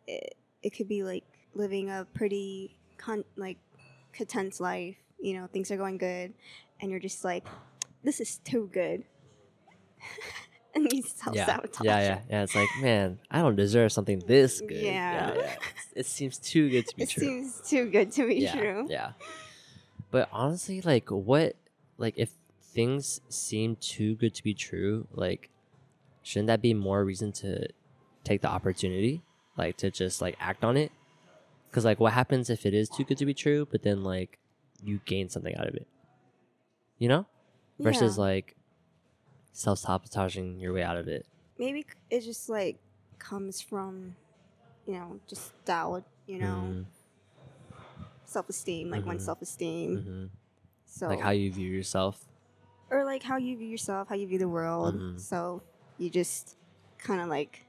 it, it could be like living a pretty con- like content life. You know, things are going good, and you're just like, this is too good, and you self yeah. sabotage. Yeah, yeah, yeah. It's like, man, I don't deserve something this good. Yeah. yeah. It seems too good to be It true. It seems too good to be yeah, true. Yeah. But honestly, like what like if things seem too good to be true, like shouldn't that be more reason to take the opportunity? Like to just like act on it? Cuz like what happens if it is too good to be true, but then like you gain something out of it? You know? Versus Yeah. Like self-sabotaging your way out of it. maybe it just like comes from you know just doubt you know Mm, self-esteem like one Mhm. self-esteem mhm. so Like how you view yourself. or like how you view yourself how you view the world Mhm. so you just kind of like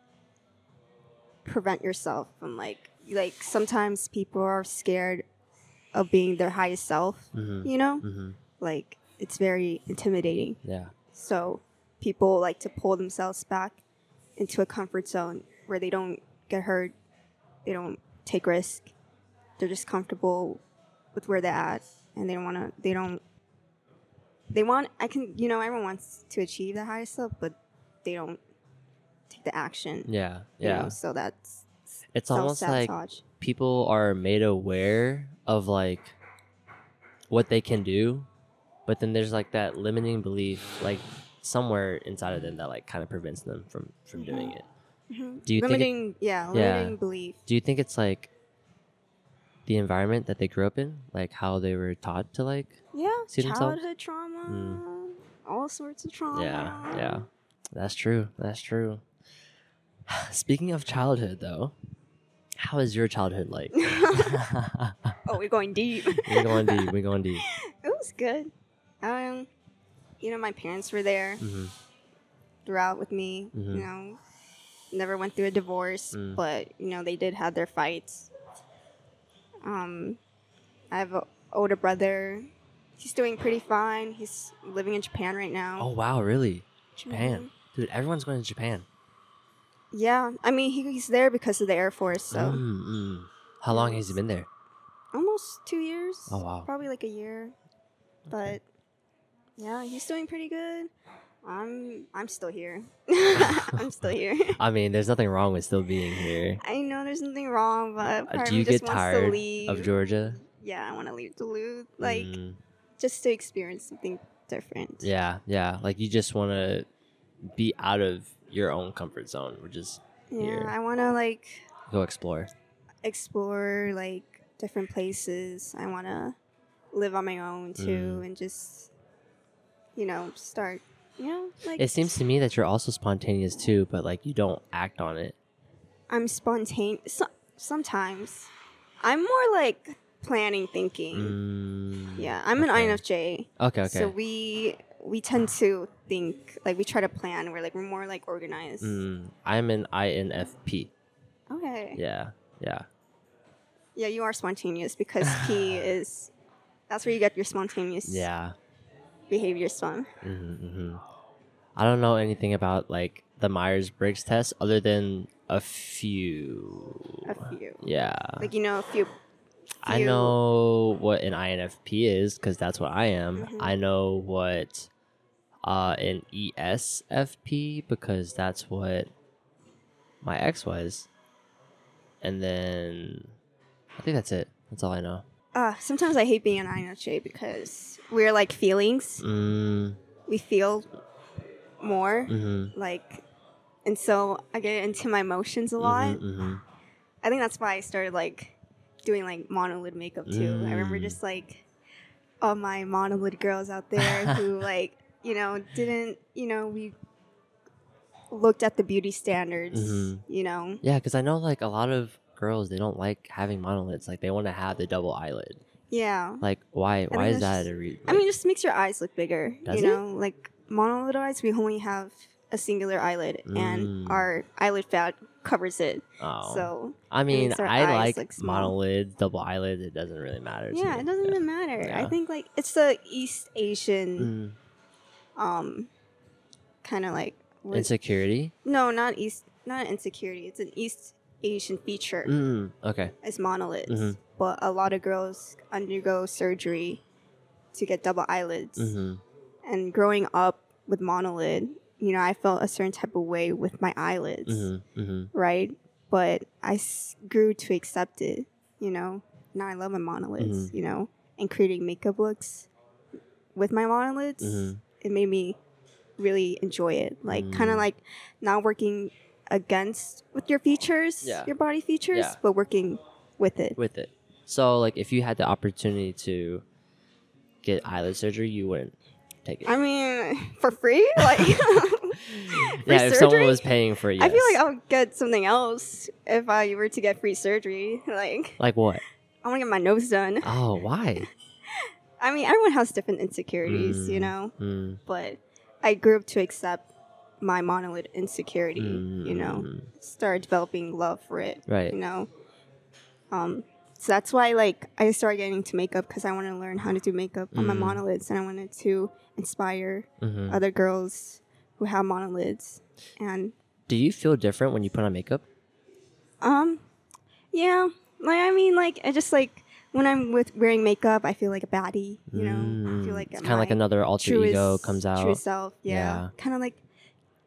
prevent yourself from like like sometimes people are scared of being their highest self. Mhm. You know, hmm like it's very intimidating. Yeah. So people like to pull themselves back into a comfort zone where they don't get hurt, they don't take risk. They're just comfortable with where they're at, and they don't want to. They don't. They want. I can. You know, everyone wants to achieve the highest self, but they don't take the action. Yeah. you Yeah. know, so that's It's almost like people are made aware of like what they can do, but then there's like that limiting belief, like somewhere inside of them that like kind of prevents them from from doing it. Mhm. Do you think? It, limiting. yeah, Yeah. limiting belief. do you think it's like the environment that they grew up in, like how they were taught to like? Yeah, See themselves? childhood trauma, Mm. all sorts of trauma. Yeah. Yeah. That's true. That's true. Speaking of childhood, though, how is your childhood like? Oh, we're going deep. we're going deep. We're going deep. It was good. Um, you know, my parents were there hmm throughout with me. Mhm. You know, never went through a divorce, Mm. but you know, they did have their fights. Um, I have an older brother. He's doing pretty fine. He's living in Japan right now. Oh wow, really? Japan, Mhm. dude. Everyone's going to Japan. Yeah, I mean, he, he's there because of the Air Force. So Mm, mm. How long has he been there? almost two years. Oh, wow. Probably like a year. But yeah, he's doing pretty good. I'm I'm still here. I'm still here. I mean, there's nothing wrong with still being here. I know there's nothing wrong, but Uh, part do you just get wants to tired leave. of Georgia? Yeah, I want to leave Duluth, like Mm, just to experience something different. yeah, yeah. Like you just want to be out of your own comfort zone, which is Yeah, Here. I want to like go explore. explore like different places. I want to live on my own too, Mm. and just you know start. You know, like It seems to me that you're also spontaneous too, but like you don't act on it. I'm spontaneous. So, sometimes I'm more like planning, thinking. Mm, Yeah, I'm an. INFJ. Okay, okay. So we we tend to think like we try to plan. We're like we're more like organized. Mm, I'm an INFP. Okay. Yeah, yeah. Yeah, you are spontaneous because P is that's where you get your spontaneous Yeah. Behaviors from. hmm hmm I don't know anything about like the Myers Briggs test other than a few. A few. Yeah. Like you know, a few. I know what an INFP is because that's what I am. Mhm. I know what uh, an ESFP because that's what my ex was. And then I think that's it. That's all I know. Uh, sometimes I hate being an INFJ because we're like feelings. Mm, We feel more. hmm Like, and so I get into my emotions a lot. hmm I think that's why I started like doing like monolid makeup too. I remember Mm. just like all my monolid girls out there who like you know didn't you know we looked at the beauty standards. Mhm. You know, Yeah, because I know like a lot of girls they don't like having monolids. Like they want to have the double eyelid. yeah. Like why? Why is that a reason? I mean, it just makes your eyes look bigger. Does you it? know, like monolid eyes, we only have a singular eyelid, Mm. and our eyelid fat covers it. oh. So I mean, I like monolids, double eyelids. It doesn't really matter. yeah, it doesn't even matter. I think like it's the East Asian. Mm. um kind of like Insecurity. no not east not insecurity it's an east asian feature Mm. Okay. it's monolids Mhm. but a lot of girls undergo surgery to get double eyelids hmm and growing up with monolid you know i felt a certain type of way with my eyelids hmm hmm right but i s- grew to accept it you know now i love my monolids Mhm. you know and creating makeup looks with my monolids Mhm. it made me really enjoy it like kind of Mm. like not working against with your features Yeah. your body features Yeah. but working with it With it. So, like, if you had the opportunity to get eyelid surgery, you wouldn't take it. i mean for free like yeah, if someone was paying for it, i feel like i would get something else if i were to get free surgery like like what? i want to get my nose done Oh, why? i mean everyone has different insecurities you Mm. know Mm. but I grew up to accept my monolid insecurity, you know, Mm. started developing love for it, Right. you know. Um, so that's why like I started getting into makeup because I want to learn how to do makeup on my Mm. monolids, and I wanted to inspire hmm other girls who have monolids. And Do you feel different when you put on makeup? um, yeah, like I mean, like I just like when I'm with wearing makeup, I feel like a baddie. You know, I feel Mm. like it's kind of like another alter truest, ego comes out. True self, yeah. Yeah. Kind of like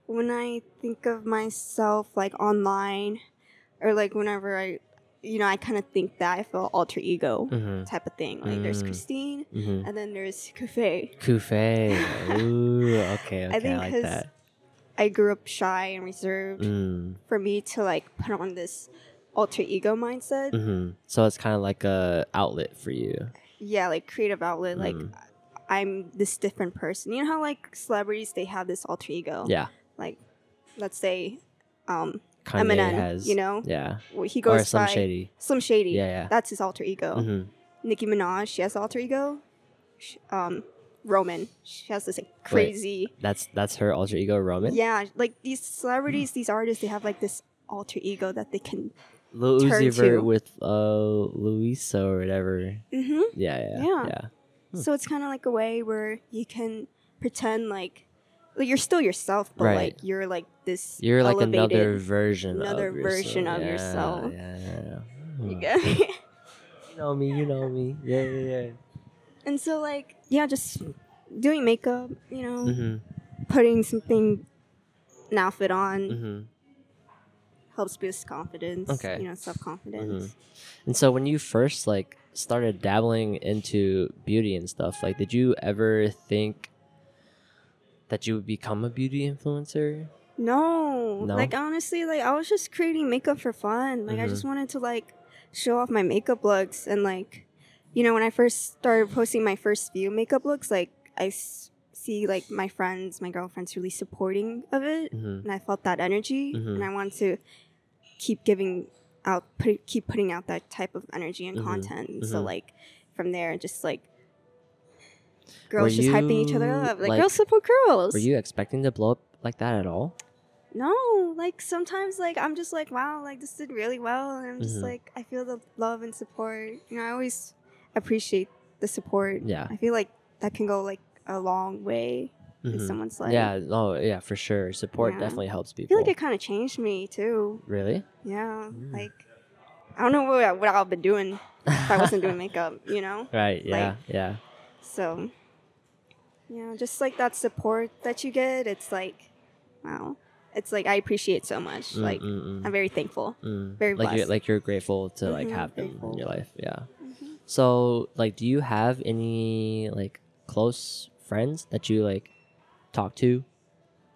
when I think of myself like online, or like whenever I, you know, I kind of think that I feel alter ego hmm type of thing. Like there's Mm. Christine, hmm and then there's Coufe. Coufe. Ooh, okay, okay, I, think like 'cause that. I grew up shy and reserved. Mm. For me to like put on this alter ego mindset, hmm So it's kind of like a outlet for you. yeah, like creative outlet, like. Mm. I'm this different person. You know how like celebrities they have this alter ego. Yeah, Like, let's say, um, Kanye Eminem, has. you know? Yeah, he or goes Slim by Shady. Slim Shady. Yeah, yeah. That's his alter ego. hmm Nicki Minaj, she has alter ego. Sh- Um, Roman, she has this like, crazy. That's that's her alter ego, Roman. Yeah, like these celebrities, these artists, they have like this alter ego that they can. Lil turn Uzi Vert to. with uh Luisa or whatever. hmm Yeah, yeah, Yeah. yeah. Hmm. So it's kind of like a way where you can pretend like you're still yourself, but Right. like you're like this. You're like another version. another of version yourself. of Yeah, yourself. Yeah, yeah, yeah. You get me? You know me. You know me. Yeah, yeah, yeah. and so like yeah, just doing makeup, you know, hmm putting something, an outfit on hmm helps boost confidence. Okay. you know, self confidence. And so when you first like started dabbling into beauty and stuff, like did you ever think that you would become a beauty influencer? No, No? like honestly, like I was just creating makeup for fun. Like I Mhm. just wanted to like show off my makeup looks and like, you know, when I first started posting my first few makeup looks, like I s- see like my friends, my girlfriends really supporting of it, hmm and I felt that energy, Mhm. and I wanted to keep giving out, put, keep putting out that type of energy and Mhm. content. So Mhm. like from there, just like girls Were just hyping each other up, like, like- girls support girls. Were you expecting to blow up like that at all? No, like sometimes like I'm just like wow, like this did really well, and I'm just Mhm. like I feel the love and support. You know, I always appreciate the support. Yeah. I feel like that can go like a long way in Mhm. someone's life. yeah. Oh, yeah, for sure. Support Yeah. definitely helps people. I feel like it kind of changed me too. really? Yeah, Mm. like I don't know what I, what I've been doing if I wasn't doing makeup. You know, Right. Yeah. Like- yeah. so yeah, just like that support that you get, it's like wow, it's like I appreciate so much. Mm, Like mm, mm, I'm very thankful. mm. very like you're like you're grateful to like Mhm, have them grateful. in your life. Yeah. Mhm. So like, do you have any like close friends that you like talk to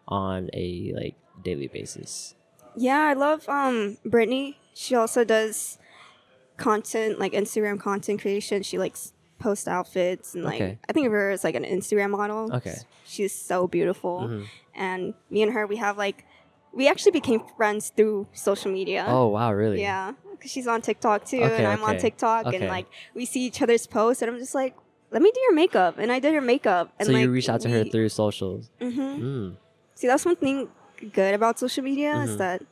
on a like daily basis? Yeah, I love um Brittany. She also does content like Instagram content creation. She likes post outfits and like Okay. I think of her as like an Instagram model. Okay. She's so beautiful. Mhm. And me and her we have like we actually became friends through social media. Oh wow, really? Yeah. Cause she's on TikTok too Okay, and I'm on TikTok okay. and like we see each other's posts and I'm just like let me do your makeup and I did her makeup and so like you reached out to her through socials. Mhm. Mm, See, that's one thing good about social media Mhm. is that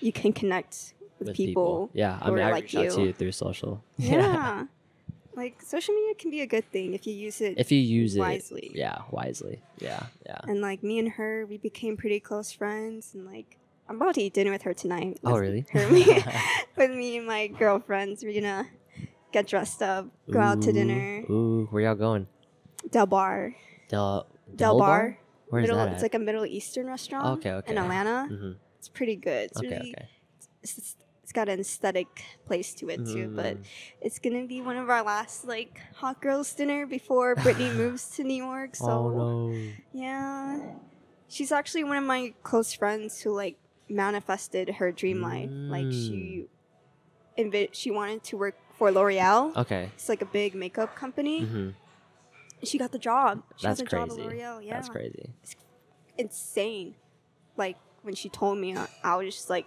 you can connect with, with people. Yeah, I mean, I like reached out to you. you through social. Yeah. Like social media can be a good thing if you use it. if you use Wisely. it, wisely yeah, wisely. Yeah, yeah. and like me and her, we became pretty close friends. And like, I'm about to eat dinner with her tonight. Oh, really? Her, me, with me and my girlfriends. We're gonna get dressed up, go out to dinner. Ooh, where y'all going? Delbar. Del Delbar. Where's Middle, that it's at? like a Middle Eastern restaurant Okay, okay. in Atlanta. hmm It's pretty good. It's Okay, really, okay. It's, it's got an aesthetic place to it too, but Mm. it's gonna be one of our last like hot girls dinner before Brittany moves to New York. So oh no. yeah, she's actually one of my close friends who like manifested her dream life. Like Mm. she, invi- she wanted to work for L'Oreal. Okay. It's like a big makeup company. hmm She got the job. She That's got the job crazy. at L'Oreal. Yeah, That's crazy. insane. Like when she told me, I, I was just like,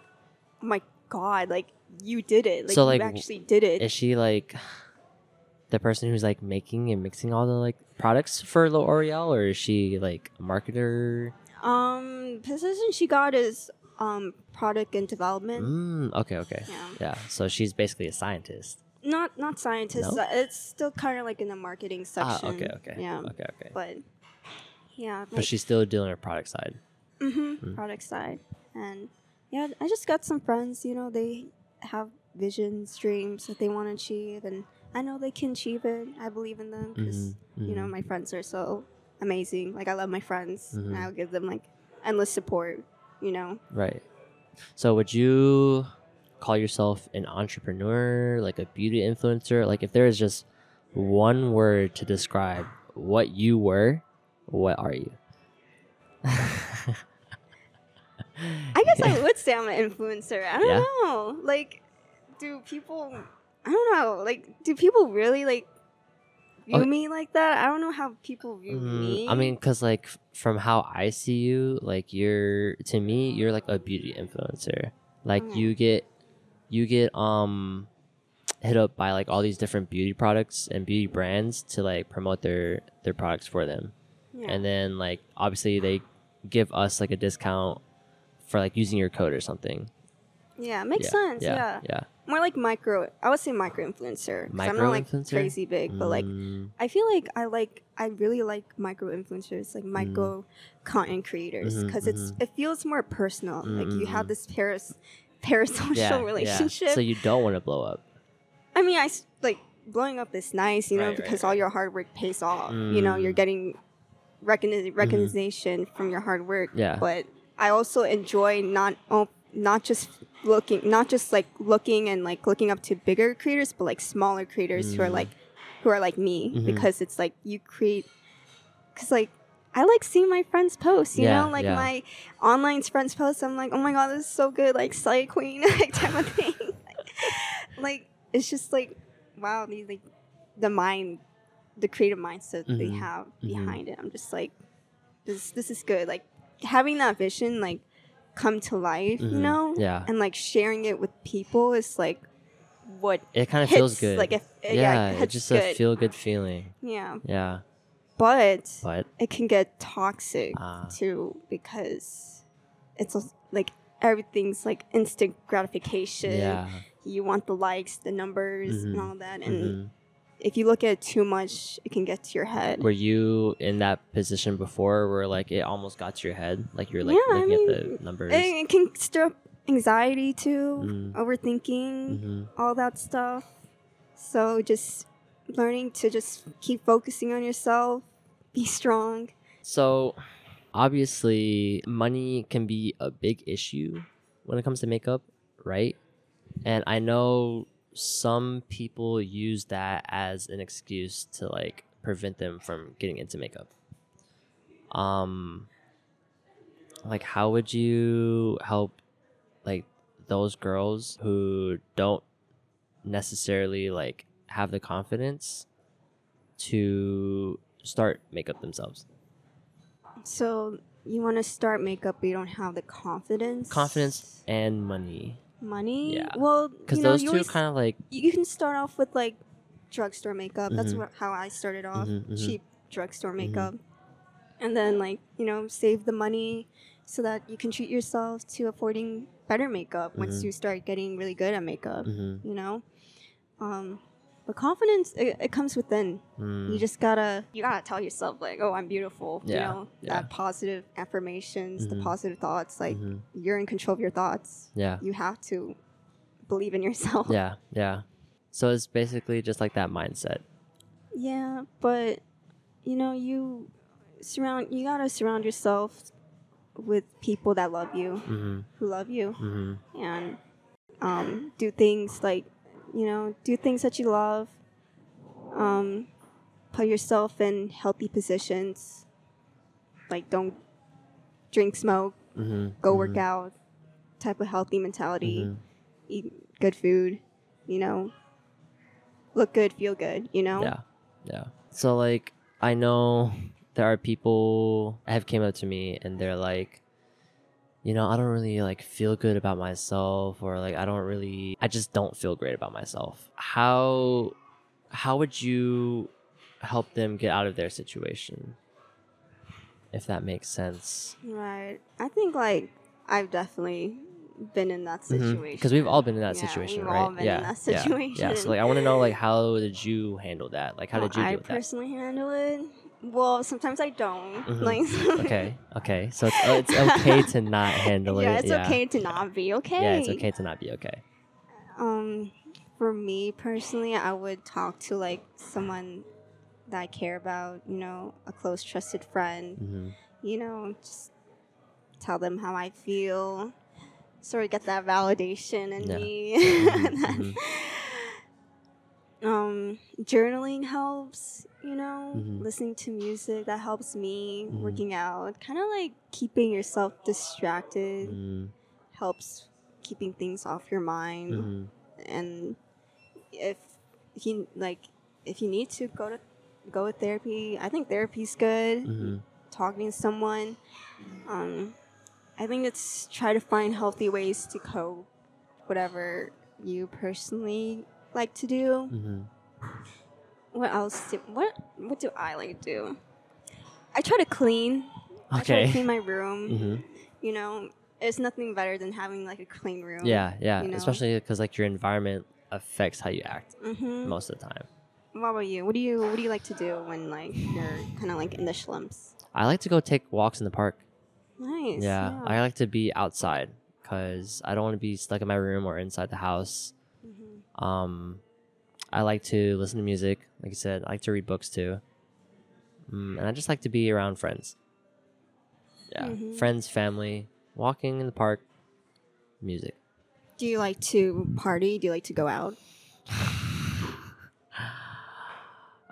"Oh my god! Like you did it! Like So, you like, actually did it. Is she like the person who's like making and mixing all the like products for L'Oreal, or is she like a marketer? Um, position she got is um product and development. Mm, okay, okay. Yeah. Yeah. So she's basically a scientist. Not not scientist. No? uh, It's still kind of like in the marketing Ah, section. okay, okay. Yeah. Okay, okay. But yeah, But she's still doing her product side. Mm-hmm, product side, and yeah, I just got some friends. You know, they have visions, dreams that they want to achieve, and I know they can achieve it. I believe in them because Mhm, you know mhm. my friends are so amazing. Like I love my friends, and Mhm. I'll give them like endless support. You know, Right. So would you call yourself an entrepreneur, like a beauty influencer? Like if there is just one word to describe what you were, what are you? I guess I would say I'm an influencer. I don't Yeah? know. Like, do people? I don't know. Like, do people really like view Okay. me like that? I don't know how people view Mm, me. I mean, cause like from how I see you, like you're to me, you're like a beauty influencer. Like Mm. you get, you get um, hit up by like all these different beauty products and beauty brands to like promote their their products for them. yeah. and then like obviously they give us like a discount for like using your code or something. yeah, makes yeah, sense. Yeah, Yeah. yeah. more like micro. I would say micro influencer. 'cause I'm not like Micro-influencer? crazy big, but like Mm, I feel like I like I really like micro influencers, like micro content creators, because it's it feels more personal. Like you have Mm. this paras parasocial yeah, relationship. So you don't want to blow up. I mean, I like blowing up is nice, you know, Right, right, because all your hard work pays off. You know, you're Mm. getting recogni- recognition from your hard work. Yeah. But I also enjoy not oh, not just looking, not just like looking and like looking up to bigger creators, but like smaller creators who are Mm. like who are like me Mhm. because it's like you create because like. I like seeing my friends post, you Yeah, know, like yeah. my online friends post. I'm like, oh my god, this is so good, like slay queen, like type of thing. like it's just like wow the like the mind the creative mindset they Mhm, have mhm. behind it i'm just like this this is good like having that vision like come to life you Mhm, know yeah. and like sharing it with people is like what It kind of hits, feels good. like if yeah, yeah, it it's just good. a feel good feeling. yeah Yeah, but but it can get toxic Ah. too because it's like everything's like instant gratification yeah, you want the likes, the numbers, and Mhm. all that. And mhm. If you look at it too much, it can get to your head. were you in that position before, where like it almost got to your head, like you're like Yeah, I looking at the numbers? It, it can stir up anxiety too, Mm. overthinking, Mhm. all that stuff. So just learning to just keep focusing on yourself, be strong. So, obviously, money can be a big issue when it comes to makeup, right? And I know some people use that as an excuse to like prevent them from getting into makeup. Um like how would you help like those girls who don't necessarily like have the confidence to start makeup themselves? So you want to start makeup, but you don't have the confidence. confidence and money money. Yeah. Well, because you know, those you two kind of like you can start off with like drugstore makeup. That's Mhm. what, how I started off. Mhm, mhm. Cheap drugstore Mhm. makeup. And then like, you know, save the money so that you can treat yourself to affording better makeup once Mhm. you start getting really good at makeup, mhm, you know? Um but confidence it, it comes within. mm, You just gotta you gotta tell yourself like, oh, I'm beautiful. Yeah, You know, yeah. that positive affirmations, the Mhm. positive thoughts. Like mhm. you're in control of your thoughts. yeah You have to believe in yourself. yeah yeah so it's basically just like that mindset Yeah, but you know, you surround you gotta surround yourself with people that love you, mm-hmm, who love you, mm-hmm. and um, do things like you know, do things that you love. Um, put yourself in healthy positions. Like don't drink, smoke, Mm-hmm. go work out. Type of healthy mentality. Mhm. Eat good food. You know, look good, feel good. You know. Yeah, yeah. So like, I know there are people have came up to me and they're like, you know, I don't really like feel good about myself, or like I don't really, I just don't feel great about myself. How, how would you help them get out of their situation? If that makes sense. Right. I think like I've definitely been in that situation. Because Mm-hmm. we've all been in that Yeah, situation, we've right? all been in yeah, that yeah, Yeah. So like, I want to know like how did you handle that? Like, how How did you I with that? personally handle it? Well, sometimes I don't. Mhm. Like, okay, okay. So it's uh, it's okay to not handle it. yeah, it. it's okay to not be okay. Yeah, it's okay to not be okay. Um, for me personally, I would talk to like someone that I care about. You know, a close, trusted friend. hmm You know, just tell them how I feel. Sort of get that validation in Yeah. me. Mhm, um, journaling helps. You know, Mhm. listening to music that helps me. Mhm. Working out, kind of like keeping yourself distracted hmm helps keeping things off your mind. hmm and if he like if you need to go to go with therapy i think therapy's good hmm talking to someone um i think it's try to find healthy ways to cope whatever you personally like to do hmm what else do, what what do i like to do i try to clean i try to Okay. clean my room Mm-hmm. you know it's nothing better than having like a clean room Yeah, yeah. you know? Especially because like your environment affects how you act mm-hmm. most of the time. What about you? What do you What do you like to do when like you're kind of like in the slumps? I like to go take walks in the park. Nice. Yeah, I like to be outside because I don't want to be stuck in my room or inside the house. Um, I like to listen to music. Like I said, I like to read books too. Mm, and I just like to be around friends. Yeah, Mhm. friends, family, walking in the park, music. Do you like to party? Do you like to go out?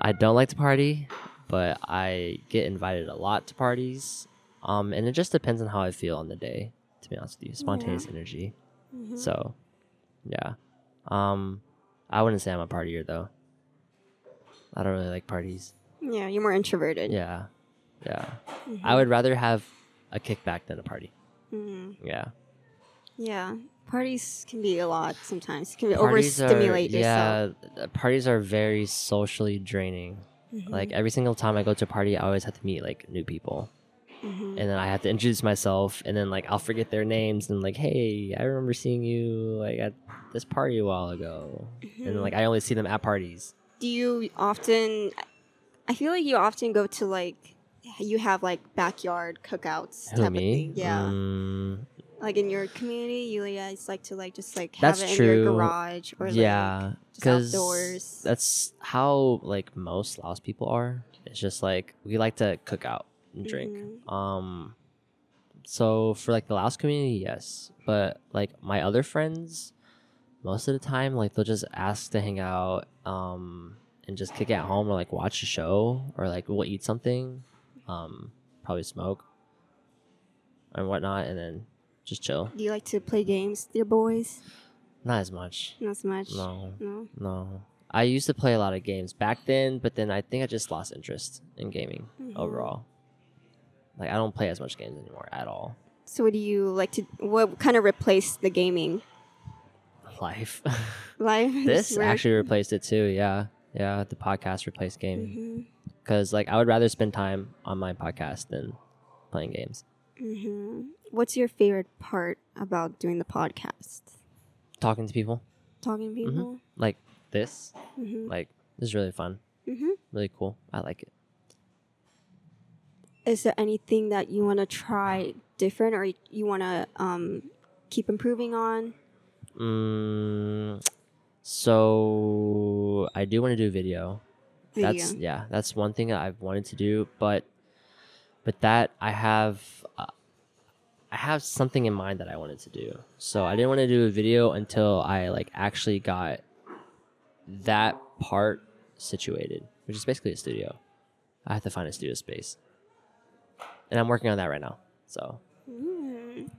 I don't like to party, but I get invited a lot to parties. Um, and it just depends on how I feel on the day. To be honest with you, spontaneous energy. Mhm. So, yeah. Um, I wouldn't say I'm a partier though. I don't really like parties. Yeah, you're more introverted. Yeah, yeah. Mhm. I would rather have a kickback than a party. Mhm. Yeah. Yeah, parties can be a lot sometimes. It can Parties are- overstimulate yourself. Yeah, parties are very socially draining. Mhm. Like every single time I go to a party, I always have to meet like new people. Mhm. and then I have to introduce myself, and then like I'll forget their names, and like, hey, I remember seeing you like at this party a while ago, and then, like I only see them at parties. do you often? I feel like you often go to like you have like backyard cookouts Who type of me? thing. Yeah, Mm, like in your community, you guys like to like just like That's have it in your true. garage or like yeah, just because outdoors. that's how like most Laos people are. It's just like we like to cook out and drink. Mhm. Um, so for like the Laos community, yes, but like my other friends, most of the time, like they'll just ask to hang out, um, and just kick it at home or like watch a show or like we'll eat something, um, probably smoke and whatnot, and then just chill. Do you like to play games with your boys? Not as much. Not as much. No, No. no. I used to play a lot of games back then, but then I think I just lost interest in gaming Mhm. overall. Like I don't play as much games anymore at all. So what do you like to? What kind of replaced the gaming? Life. Life. this actually replaced it too. Yeah, yeah. The podcast replaced game because like I would rather spend time on my podcast than playing games. hmm What's your favorite part about doing the podcast? Talking to people Talking to people. like this, hmm like this is really fun, hmm really cool. I like it. Is there anything that you want to try different, or you want to um, keep improving on? Mm, so I do want to do video. Video. That's yeah, that's one thing that I've wanted to do, but but that I have uh, I have something in mind that I wanted to do. So I didn't want to do a video until I like actually got that part situated, which is basically a studio. I have to find a studio space. And I'm working on that right now. So, Mm.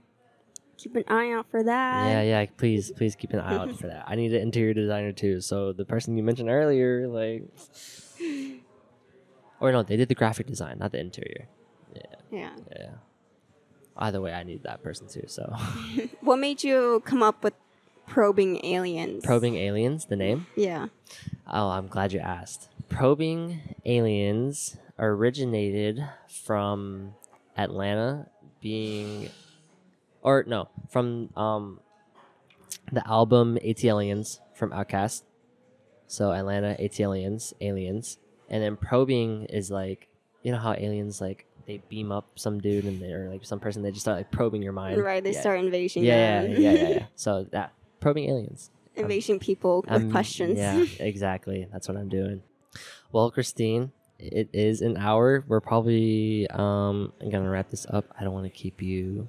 Keep an eye out for that. yeah, yeah, please please keep an eye out for that. I need an interior designer too. So the person you mentioned earlier like or no, they did the graphic design, not the interior. Yeah. Yeah. Yeah. Either way, I need that person too. So, What made you come up with probing aliens? probing aliens, the name. Yeah. Oh, I'm glad you asked. Probing aliens originated from Atlanta being or no, from um, the album ATLiens from Outkast. So Atlanta ATLiens, aliens, and then probing is like you know how aliens like they beam up some dude and they're like some person they just start like probing your mind. Right, they yeah. start invasion. Yeah, yeah, yeah, yeah, yeah. So that probing aliens. Invasion people with questions. Yeah, exactly. That's what I'm doing. Well, Christine, it is an hour. We're probably um gonna wrap this up. I don't want to keep you.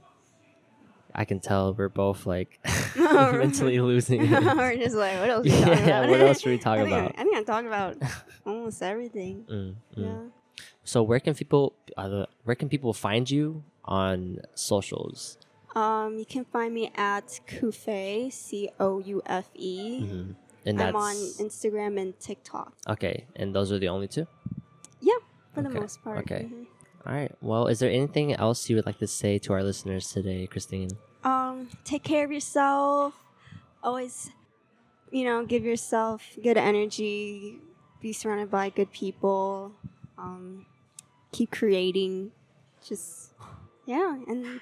I can tell we're both like mentally losing. it. We're just like, what else? Are we Yeah, talking about? what else should we talk I think about? I think I talk about almost everything. Mm, mm. Yeah. So where can people uh, where can people find you on socials? Um, you can find me at Coufe, C O U F E. Mhm. And I'm on Instagram and TikTok. okay. And those are the only two. For the Okay, most part. okay. Mhm. All right. Well, is there anything else you would like to say to our listeners today, Christine? Um, take care of yourself. Always, you know, give yourself good energy. Be surrounded by good people. Um, keep creating. Just, yeah, and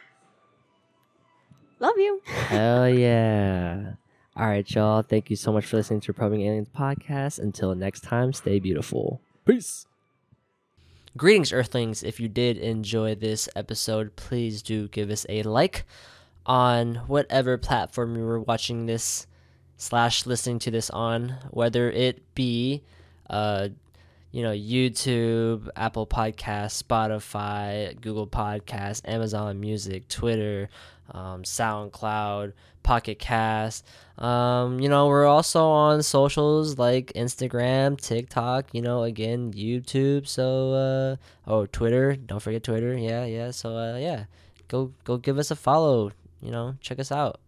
love you. Hell yeah. All right, y'all. Thank you so much for listening to Probing Aliens podcast. Until next time, stay beautiful. Peace. Greetings, Earthlings. If you did enjoy this episode, please do give us a like on whatever platform you were watching this slash listening to this on, whether it be uh you know, YouTube, Apple Podcasts, Spotify, Google Podcasts, Amazon Music, Twitter, um, SoundCloud, Pocket Cast. Um, you know, we're also on socials like Instagram, TikTok, you know, again, YouTube. So, uh, oh, Twitter. Don't forget Twitter. Yeah, yeah. So, uh, yeah, go go give us a follow. You know, check us out.